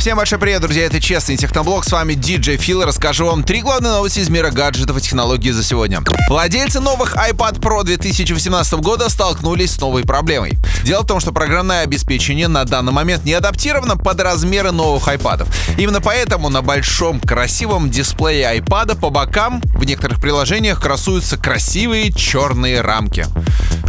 Всем большой привет, друзья, это Честный Техноблог, с вами DJ Фил, расскажу вам три главные новости из мира гаджетов и технологий за сегодня. Владельцы новых iPad Pro 2018 года столкнулись с новой проблемой. Дело в том, что программное обеспечение на данный момент не адаптировано под размеры новых iPad. Именно поэтому на большом красивом дисплее iPad по бокам в некоторых приложениях красуются красивые черные рамки.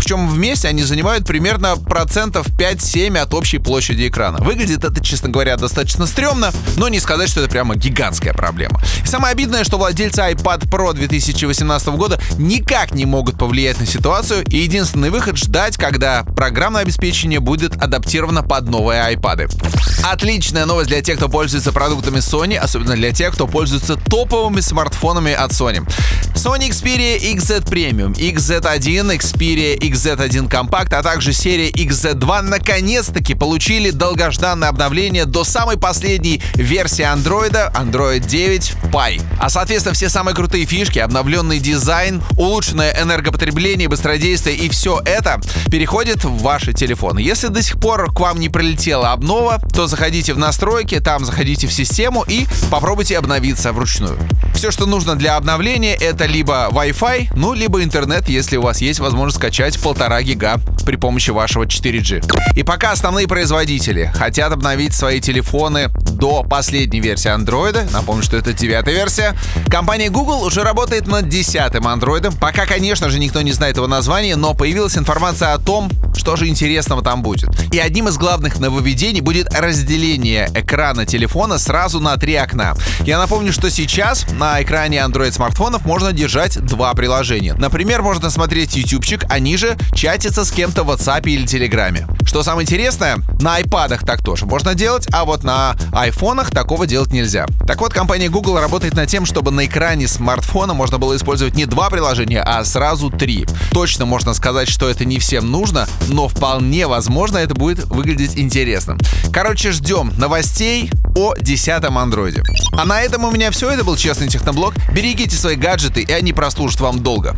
Причем вместе они занимают примерно процентов 5-7 от общей площади экрана. Выглядит это, честно говоря, достаточно стрёмно, но не сказать, что это прямо гигантская проблема. И самое обидное, что владельцы iPad Pro 2018 года никак не могут повлиять на ситуацию, и единственный выход ждать, когда программное обеспечение будет адаптировано под новые iPad. Отличная новость для тех, кто пользуется продуктами Sony, особенно для тех, кто пользуется топовыми смартфонами от Sony. Sony Xperia XZ Premium, XZ1, Xperia XZ1 Compact, а также серия XZ2 наконец-таки получили долгожданное обновление до самой последней версии Android, Android 9 Pie. А соответственно все самые крутые фишки, обновленный дизайн, улучшенное энергопотребление, быстродействие и все это переходит в ваши телефоны. Если до сих пор к вам не прилетела обнова, то заходите в настройки, там заходите в систему и попробуйте обновиться вручную. Все, что нужно для обновления, это либо Wi-Fi, ну, либо интернет, если у вас есть возможность скачать полтора гига при помощи вашего 4G. И пока основные производители хотят обновить свои телефоны до последней версии Android, напомню, что это девятая версия, компания Google уже работает над десятым Android. Пока, конечно же, никто не знает его названия, но появилась информация о том, что же интересного там будет. И одним из главных нововведений будет разделение экрана телефона сразу на три окна. Я напомню, что сейчас на экране Android смартфонов можно держать два приложения. Например, можно смотреть ютубчик, а ниже чатиться с кем-то в WhatsApp или Телеграме. Что самое интересное, на iPad так тоже можно делать, а вот на айфонах такого делать нельзя. Так вот, компания Google работает над тем, чтобы на экране смартфона можно было использовать не два приложения, а сразу три. Точно можно сказать, что это не всем нужно, но вполне возможно это будет выглядеть интересно. Короче, ждем новостей о 10 андроиде. А на этом у меня все. Это был Честный Техноблог. Берегите свои гаджеты, и они прослужат вам долго.